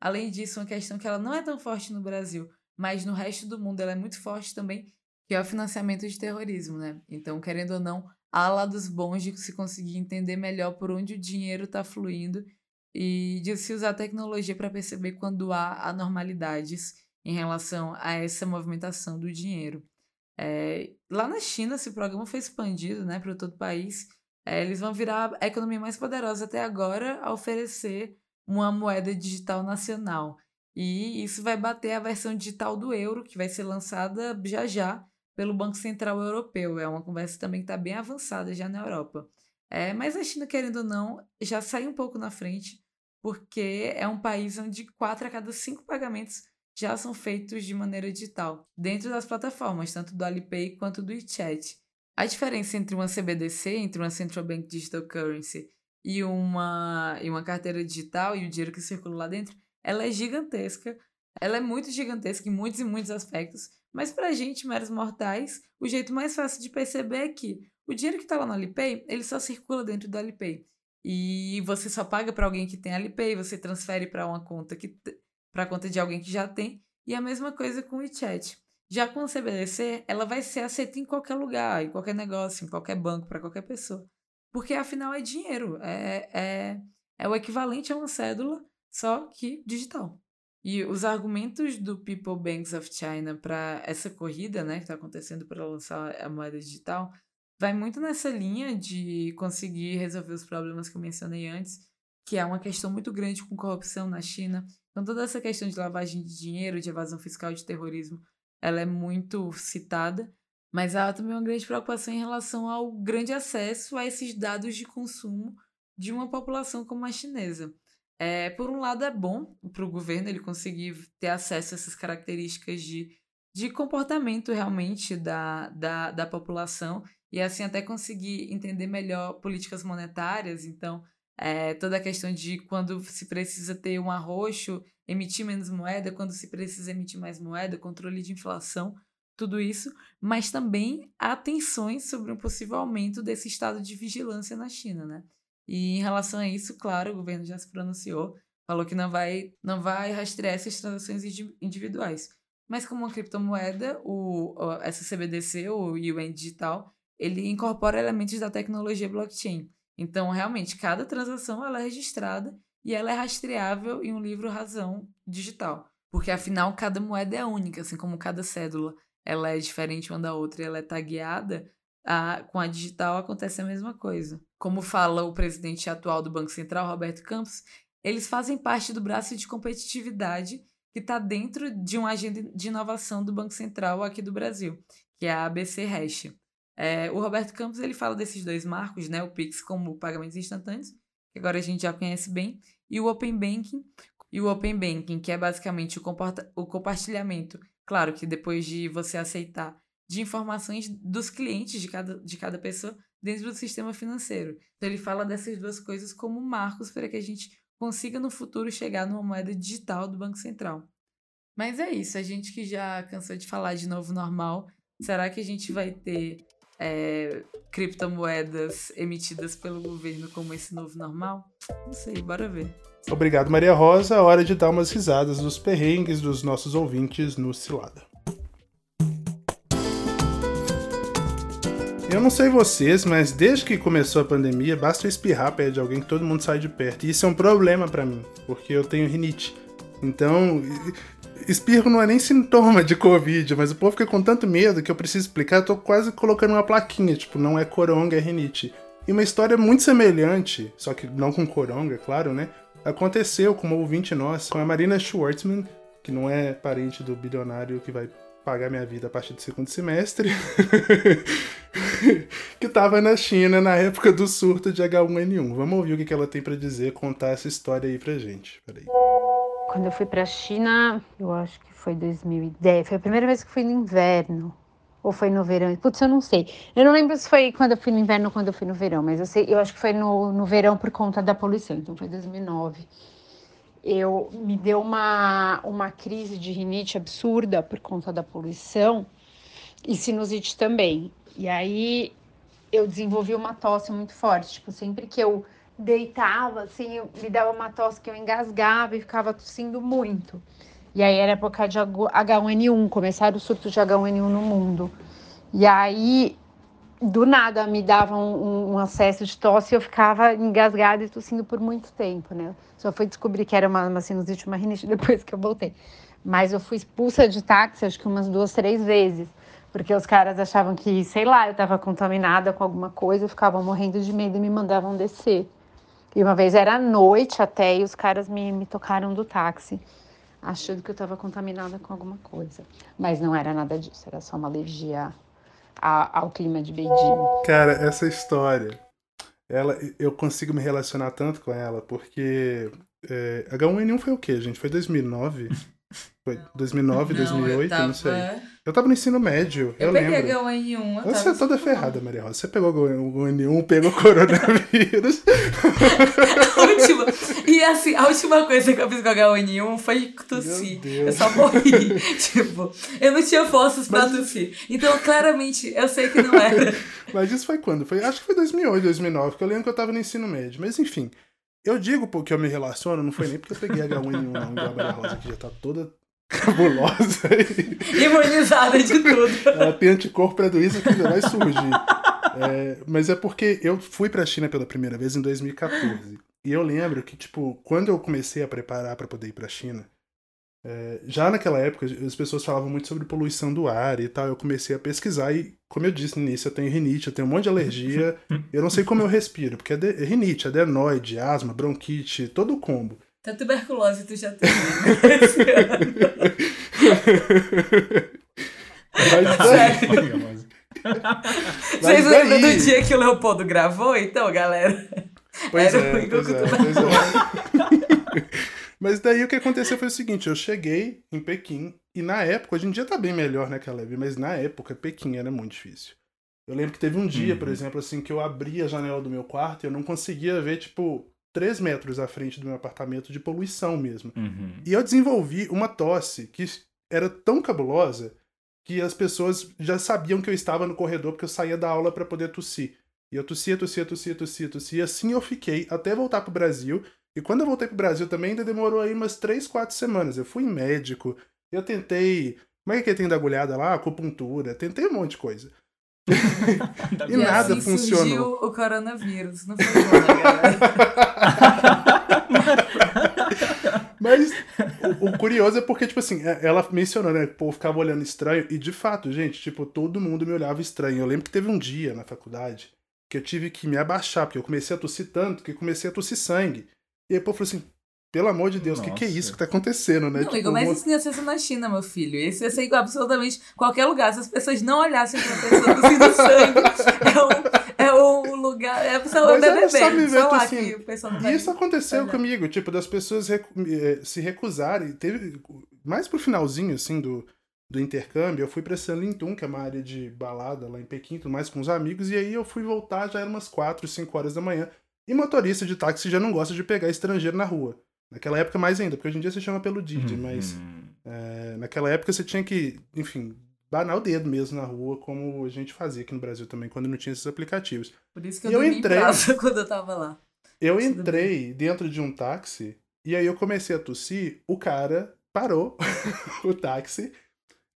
Além disso, uma questão que ela não é tão forte no Brasil, mas no resto do mundo ela é muito forte também, que é o financiamento de terrorismo, né? Então, querendo ou não, há lados bons de se conseguir entender melhor por onde o dinheiro está fluindo e de se usar a tecnologia para perceber quando há anormalidades em relação a essa movimentação do dinheiro. É, lá na China, esse programa foi expandido né, para todo o país. É, eles vão virar a economia mais poderosa até agora a oferecer uma moeda digital nacional. E isso vai bater a versão digital do euro, que vai ser lançada já já pelo Banco Central Europeu. É uma conversa também que está bem avançada já na Europa. É, mas a China, querendo ou não, já sai um pouco na frente, porque é um país onde quatro a cada cinco pagamentos já são feitos de maneira digital, dentro das plataformas, tanto do Alipay quanto do WeChat. A diferença entre uma CBDC, entre uma Central Bank Digital Currency e uma, e uma carteira digital e o dinheiro que circula lá dentro, ela é gigantesca. Ela é muito gigantesca em muitos e muitos aspectos, mas para a gente, meros mortais, o jeito mais fácil de perceber é que o dinheiro que está lá no Alipay, ele só circula dentro do Alipay. E você só paga para alguém que tem Alipay, você transfere para uma conta que para conta de alguém que já tem, e a mesma coisa com o WeChat. Já com o CBDC, ela vai ser aceita em qualquer lugar, em qualquer negócio, em qualquer banco, para qualquer pessoa. Porque afinal é dinheiro, é, é, é o equivalente a uma cédula, só que digital. E os argumentos do People Banks of China para essa corrida, né, que está acontecendo para lançar a moeda digital, vai muito nessa linha de conseguir resolver os problemas que eu mencionei antes, que é uma questão muito grande com corrupção na China. Então, toda essa questão de lavagem de dinheiro, de evasão fiscal, de terrorismo, ela é muito citada, mas há também uma grande preocupação em relação ao grande acesso a esses dados de consumo de uma população como a chinesa. É, por um lado, é bom para o governo ele conseguir ter acesso a essas características de, de comportamento realmente da, da, da população e assim até conseguir entender melhor políticas monetárias. Então, é, toda a questão de quando se precisa ter um arroxo, emitir menos moeda, quando se precisa emitir mais moeda, controle de inflação, tudo isso, mas também há tensões sobre um possível aumento desse estado de vigilância na China, né? E em relação a isso, claro, o governo já se pronunciou, falou que não vai, não vai rastrear essas transações individuais. Mas como uma criptomoeda, o, essa CBDC, o Yuan Digital, ele incorpora elementos da tecnologia blockchain. Então, realmente, cada transação ela é registrada e ela é rastreável em um livro razão digital. Porque, afinal, cada moeda é única, assim como cada cédula ela é diferente uma da outra e ela é tagueada, a, com a digital acontece a mesma coisa. Como fala o presidente atual do Banco Central, Roberto Campos, eles fazem parte do braço de competitividade que está dentro de uma agenda de inovação do Banco Central aqui do Brasil, que é a ABC Hash. É, o Roberto Campos ele fala desses dois marcos, né, o Pix como pagamentos instantâneos, que agora a gente já conhece bem, e o Open Banking, e o Open Banking, que é basicamente o, o compartilhamento. Claro que depois de você aceitar de informações dos clientes de cada, de cada pessoa dentro do sistema financeiro. Então ele fala dessas duas coisas como marcos para que a gente consiga no futuro chegar numa moeda digital do Banco Central. Mas é isso, a gente que já cansou de falar de novo normal, será que a gente vai ter é, criptomoedas emitidas pelo governo como esse novo normal? Não sei, bora ver. Obrigado, Maria Rosa. Hora de dar umas risadas dos perrengues dos nossos ouvintes no Cilada. Eu não sei vocês, mas desde que começou a pandemia, basta eu espirrar perto de alguém que todo mundo sai de perto. E isso é um problema para mim, porque eu tenho rinite. Então, espirro não é nem sintoma de Covid, mas o povo fica com tanto medo que eu preciso explicar. Eu tô quase colocando uma plaquinha, tipo, não é coronga, é rinite. E uma história muito semelhante, só que não com Coronga, claro, né? Aconteceu com uma ouvinte nossa, com a Marina Schwartzman, que não é parente do bilionário que vai pagar minha vida a partir do segundo semestre, que estava na China na época do surto de H1N1. Vamos ouvir o que ela tem para dizer, contar essa história aí pra gente. Peraí. Quando eu fui pra China, eu acho que foi 2010, foi a primeira vez que fui no inverno. Ou foi no verão? Putz, eu não sei. Eu não lembro se foi quando eu fui no inverno ou quando eu fui no verão, mas eu, sei, eu acho que foi no, no verão por conta da poluição, então foi 2009 eu me deu uma, uma crise de rinite absurda por conta da poluição e sinusite também. E aí eu desenvolvi uma tosse muito forte, tipo, sempre que eu deitava, assim, eu, me dava uma tosse que eu engasgava e ficava tossindo muito. E aí era época de H1N1, começaram o surto de H1N1 no mundo. E aí do nada me dava um, um, acesso de tosse e eu ficava engasgada e tossindo por muito tempo, né? Só fui descobrir que era uma, uma sinusite, uma rinite depois que eu voltei. Mas eu fui expulsa de táxi acho que umas duas, três vezes, porque os caras achavam que, sei lá, eu estava contaminada com alguma coisa, ficavam morrendo de medo e me mandavam descer. E uma vez era noite até e os caras me, me tocaram do táxi, achando que eu estava contaminada com alguma coisa. Mas não era nada disso, era só uma alergia a, ao clima de Beijing. Cara, essa história, ela, eu consigo me relacionar tanto com ela, porque é, H1N1 foi o quê, gente? Foi 2009? Foi 2009, não, 2008, tava... não sei. Eu tava no ensino médio, eu, eu peguei lembro. H1N1. Você é toda ferrada, Maria Rosa. Você pegou H1N1, pegou coronavírus. última. E assim, a última coisa que eu fiz com H1N1 foi tossir. Eu só morri. tipo, eu não tinha forças pra Mas... tossir. Então, claramente, eu sei que não era. Mas isso foi quando? Foi, acho que foi 2008, 2009, porque eu lembro que eu tava no ensino médio. Mas enfim, eu digo porque eu me relaciono, não foi nem porque eu peguei H1N1, não, igual a Maria Rosa, que já tá toda cabulosa. Imunizada de tudo. Ela tem anticorpo pra doença que ainda vai surgir. É, mas é porque eu fui pra China pela primeira vez em 2014. E eu lembro que, tipo, quando eu comecei a preparar para poder ir pra China, é, já naquela época as pessoas falavam muito sobre poluição do ar e tal. Eu comecei a pesquisar e, como eu disse no início, eu tenho rinite, eu tenho um monte de alergia. eu não sei como eu respiro, porque é, de, é rinite, adenoide, asma, bronquite, todo o combo. Tá tuberculose, tu já tem. Mas daí... Vocês lembram do dia que o Leopoldo gravou, então, galera? Pois Era é, pois é, pois é. Mas daí o que aconteceu foi o seguinte, eu cheguei em Pequim, e na época, hoje em dia tá bem melhor, né, Caleb? Mas na época, Pequim era muito difícil. Eu lembro que teve um dia, uhum. por exemplo, assim, que eu abri a janela do meu quarto e eu não conseguia ver, tipo, três metros à frente do meu apartamento de poluição mesmo. Uhum. E eu desenvolvi uma tosse que era tão cabulosa que as pessoas já sabiam que eu estava no corredor porque eu saía da aula para poder tossir. E eu tossia, tossia, tossia, tossia, tossia. E assim eu fiquei até voltar pro Brasil. E quando eu voltei pro Brasil também ainda demorou aí umas três, quatro semanas. Eu fui em médico, eu tentei. Como é que tem da agulhada lá? Acupuntura, tentei um monte de coisa. E, e nada assim funcionou. Surgiu o coronavírus, não foi bom, né, galera? Mas o, o, curioso é porque, tipo assim, é, ela mencionou, né? O povo ficava olhando estranho. E de fato, gente, tipo, todo mundo me olhava estranho. Eu lembro que teve um dia na faculdade que eu tive que me abaixar, porque eu comecei a tossir tanto que comecei a tossir sangue. E aí o povo falou assim: pelo amor de Deus, o que, que é isso que tá acontecendo, né? Não, tipo, Igor, mas isso não ia ser na China, meu filho. Isso ia ser igual absolutamente qualquer lugar. Se as pessoas não olhassem pra pessoa tossindo sangue, é um, é um lugar. É só mas BBB. Só me só assim, e isso aconteceu comigo, tipo, das pessoas recu eh, se recusarem. Teve. Mais pro finalzinho, assim, do, do intercâmbio, eu fui pra Sanlintun, que é uma área de balada lá em Pequim, tudo mais com os amigos, e aí eu fui voltar, já era umas 4, 5 horas da manhã. E motorista de táxi já não gosta de pegar estrangeiro na rua. Naquela época mais ainda, porque hoje em dia você chama pelo Didi, uhum. mas é, naquela época você tinha que, enfim, banar o dedo mesmo na rua, como a gente fazia aqui no Brasil também, quando não tinha esses aplicativos. Por isso que eu, eu entrei em quando eu tava lá. Eu entrei dentro de um táxi e aí eu comecei a tossir, o cara parou o táxi,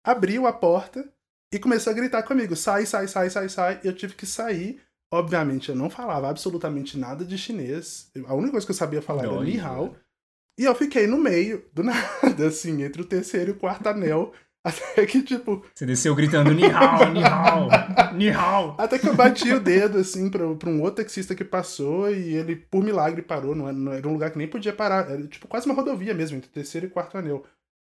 abriu a porta e começou a gritar comigo: sai, sai, sai, sai, sai. Eu tive que sair. Obviamente, eu não falava absolutamente nada de chinês. A única coisa que eu sabia falar era Ni Hao. E eu fiquei no meio, do nada, assim, entre o terceiro e o quarto anel, Até que, tipo. Você desceu gritando Nihao, Nihao, Nihao. Até que eu bati o dedo, assim, pra, pra um outro taxista que passou e ele, por milagre, parou. Não era, não era um lugar que nem podia parar. Era, tipo, quase uma rodovia mesmo, entre terceiro e quarto anel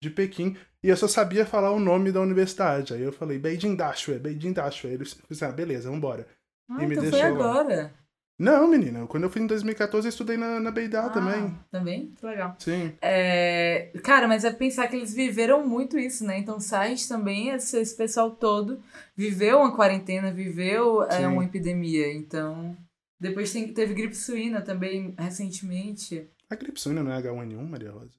de Pequim. E eu só sabia falar o nome da universidade. Aí eu falei, Beijing Dashue, Beijing Dashue. Ele disse, ah, beleza, vambora. Ah, e me então foi agora. Lá. Não, menina. Quando eu fui em 2014, eu estudei na, na Beidá ah, também. Também? Que legal. Sim. É... Cara, mas é pensar que eles viveram muito isso, né? Então, Sarres também, esse, esse pessoal todo, viveu uma quarentena, viveu é, uma epidemia. Então, depois tem, teve gripe suína também, recentemente. A gripe suína não é H1N1, Maria Rosa?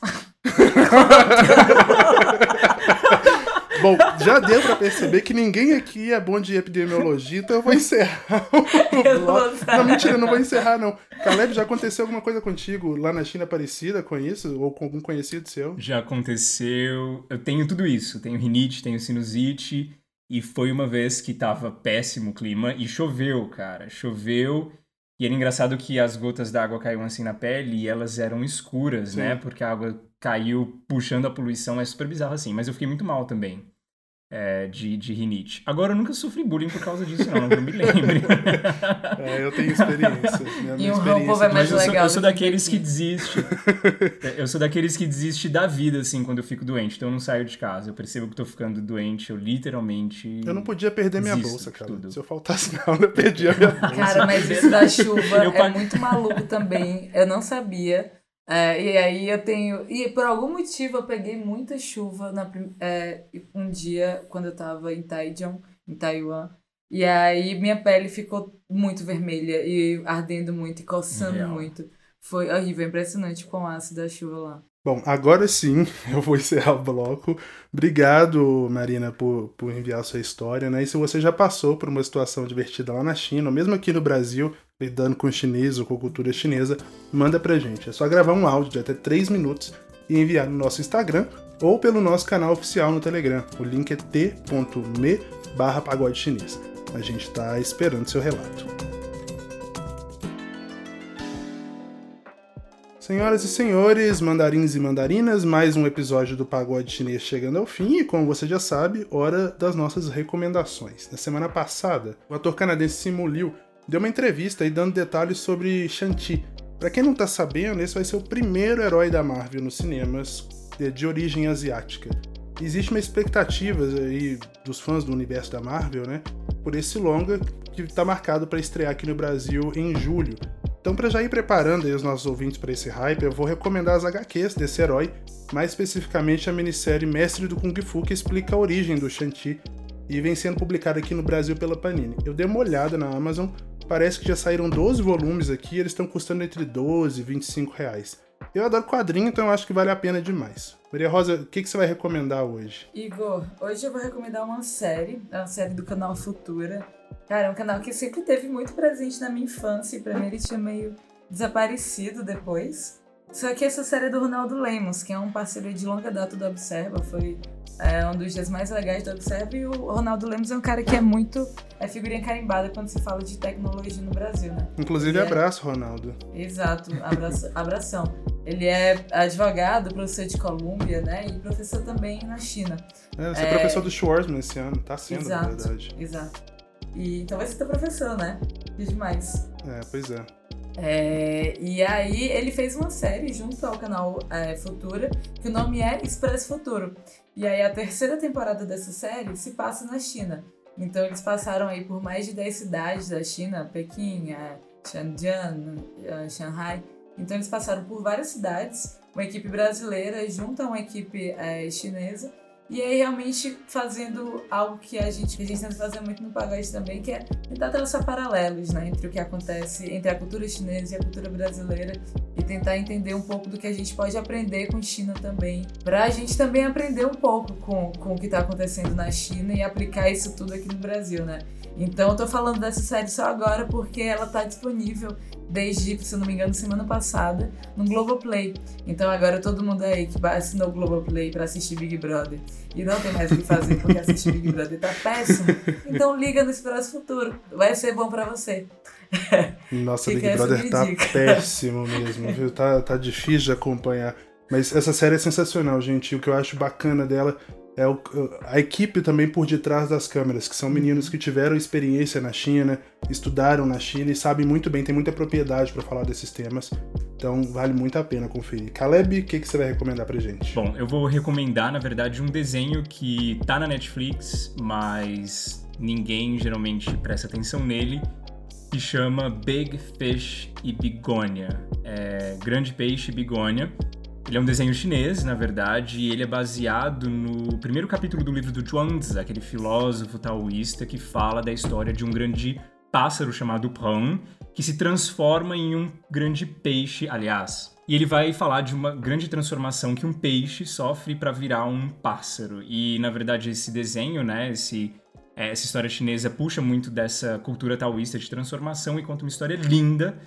Bom, já deu pra perceber que ninguém aqui é bom de epidemiologia, então eu vou encerrar o bloco. Não, mentira, eu não vou encerrar, não. Caleb, já aconteceu alguma coisa contigo lá na China parecida com isso? Ou com algum conhecido seu? Já aconteceu. Eu tenho tudo isso. Tenho rinite, tenho sinusite. E foi uma vez que tava péssimo o clima e choveu, cara. Choveu. E era engraçado que as gotas d'água caíam assim na pele e elas eram escuras, né? Sim. né? Porque a água caiu puxando a poluição, é super bizarro assim. Mas eu fiquei muito mal também. É, de, de rinite. Agora, eu nunca sofri bullying por causa disso, não, não me lembre. é, eu tenho experiência. Né? E o povo é mais Mas legal. Eu sou, eu sou daqueles que desiste. eu sou daqueles que desiste da vida, assim, quando eu fico doente. Então eu não saio de casa. Eu percebo que tô ficando doente, eu literalmente. Eu não podia perder minha bolsa, cara. Tudo. Se eu faltasse na aula, eu perdia a minha bolsa. Cara, mas isso da chuva é muito maluco também. Eu não sabia. É, e aí eu tenho. E por algum motivo eu peguei muita chuva na, é, um dia quando eu tava em Taichung, em Taiwan. E aí minha pele ficou muito vermelha e ardendo muito e coçando Real. muito. Foi horrível, impressionante com o ácido da chuva lá. Bom, agora sim eu vou encerrar o bloco. Obrigado, Marina, por, por enviar a sua história. Né? E se você já passou por uma situação divertida lá na China, ou mesmo aqui no Brasil, lidando com chinês ou com cultura chinesa, manda pra gente. É só gravar um áudio de até 3 minutos e enviar no nosso Instagram ou pelo nosso canal oficial no Telegram. O link é t.me barra pagode chinês. A gente está esperando seu relato. Senhoras e senhores, mandarins e mandarinas, mais um episódio do Pagode Chinês chegando ao fim e, como você já sabe, hora das nossas recomendações. Na semana passada, o ator canadense Simu Liu deu uma entrevista aí dando detalhes sobre Shang-Chi. Pra quem não tá sabendo, esse vai ser o primeiro herói da Marvel nos cinemas de origem asiática. Existe uma expectativa aí dos fãs do universo da Marvel, né, por esse longa que está marcado para estrear aqui no Brasil em julho. Então, para já ir preparando os nossos ouvintes para esse hype, eu vou recomendar as HQs desse herói, mais especificamente a minissérie Mestre do Kung Fu, que explica a origem do Shanti e vem sendo publicada aqui no Brasil pela Panini. Eu dei uma olhada na Amazon, parece que já saíram 12 volumes aqui, eles estão custando entre 12 e 25 reais. Eu adoro quadrinho, então eu acho que vale a pena demais. Maria Rosa, o que, que você vai recomendar hoje? Igor, hoje eu vou recomendar uma série, uma série do canal Futura. Cara, é um canal que sempre teve muito presente na minha infância e pra mim ele tinha meio desaparecido depois. Só que essa série é do Ronaldo Lemos, que é um parceiro de longa data do Observa, foi é, um dos dias mais legais do Observa, e o Ronaldo Lemos é um cara que é muito é figurinha carimbada quando se fala de tecnologia no Brasil, né? Inclusive, é abraço, é... Ronaldo. Exato, abraço, abração. Ele é advogado, professor de Colômbia, né? E professor também na China. É, você é, é professor do Schwarzman esse ano, tá sendo, exato, na verdade. Exato. E, então vai ser teu professor, né? Que demais. É, pois é. É, e aí ele fez uma série junto ao canal é, Futura, que o nome é Express Futuro. E aí a terceira temporada dessa série se passa na China. Então eles passaram aí por mais de 10 cidades da China, Pequim, é, Shenzhen, é, Shanghai. Então eles passaram por várias cidades, uma equipe brasileira junto a uma equipe é, chinesa e aí realmente fazendo algo que a gente, a gente tenta fazer muito no pagode também, que é tentar traçar paralelos né, entre o que acontece entre a cultura chinesa e a cultura brasileira e tentar entender um pouco do que a gente pode aprender com China também, para a gente também aprender um pouco com, com o que está acontecendo na China e aplicar isso tudo aqui no Brasil, né? Então eu tô falando dessa série só agora porque ela tá disponível desde, se não me engano, semana passada, no Globoplay. Então agora todo mundo aí que assinou o Globoplay para assistir Big Brother e não tem mais o que fazer porque assistir Big Brother tá péssimo, então liga no Expresso Futuro, vai ser bom para você. Nossa, Big Brother tá péssimo mesmo, viu? Tá, tá difícil de acompanhar. Mas essa série é sensacional, gente. O que eu acho bacana dela é o, a equipe também por detrás das câmeras, que são meninos que tiveram experiência na China, estudaram na China e sabem muito bem, tem muita propriedade para falar desses temas. Então vale muito a pena conferir. Caleb, o que, que você vai recomendar pra gente? Bom, eu vou recomendar, na verdade, um desenho que tá na Netflix, mas ninguém geralmente presta atenção nele, que chama Big Fish e Bigônia. É, Grande Peixe e Bigônia. Ele é um desenho chinês, na verdade, e ele é baseado no primeiro capítulo do livro do Zhuangzi, aquele filósofo taoísta que fala da história de um grande pássaro chamado Pan, que se transforma em um grande peixe, aliás. E ele vai falar de uma grande transformação que um peixe sofre para virar um pássaro. E, na verdade, esse desenho, né, esse essa história chinesa puxa muito dessa cultura taoísta de transformação e conta uma história linda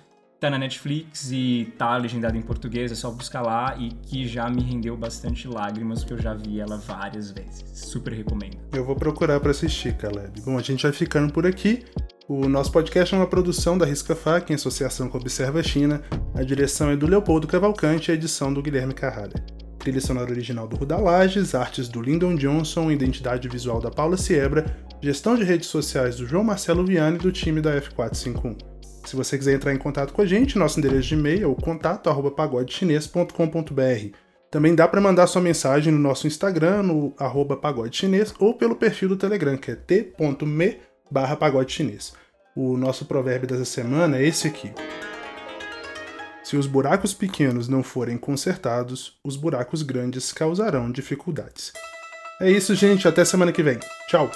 tá na Netflix e tá legendada em português, é só buscar lá e que já me rendeu bastante lágrimas, porque eu já vi ela várias vezes. Super recomendo. Eu vou procurar para assistir, Caleb. Bom, a gente vai ficando por aqui. O nosso podcast é uma produção da Risca Fac em associação com Observa China. A direção é do Leopoldo Cavalcante e a edição do Guilherme Carralha. Trilha sonora original do Ruda Lages, artes do Lyndon Johnson, identidade visual da Paula Siebra, gestão de redes sociais do João Marcelo Viane do time da F451. Se você quiser entrar em contato com a gente, nosso endereço de e-mail é o contato@pagodechinês.com.br. Também dá para mandar sua mensagem no nosso Instagram, no arroba pagodechinês, ou pelo perfil do Telegram, que é t.me barra pagodechinês. O nosso provérbio dessa semana é esse aqui. Se os buracos pequenos não forem consertados, os buracos grandes causarão dificuldades. É isso, gente. Até semana que vem. Tchau!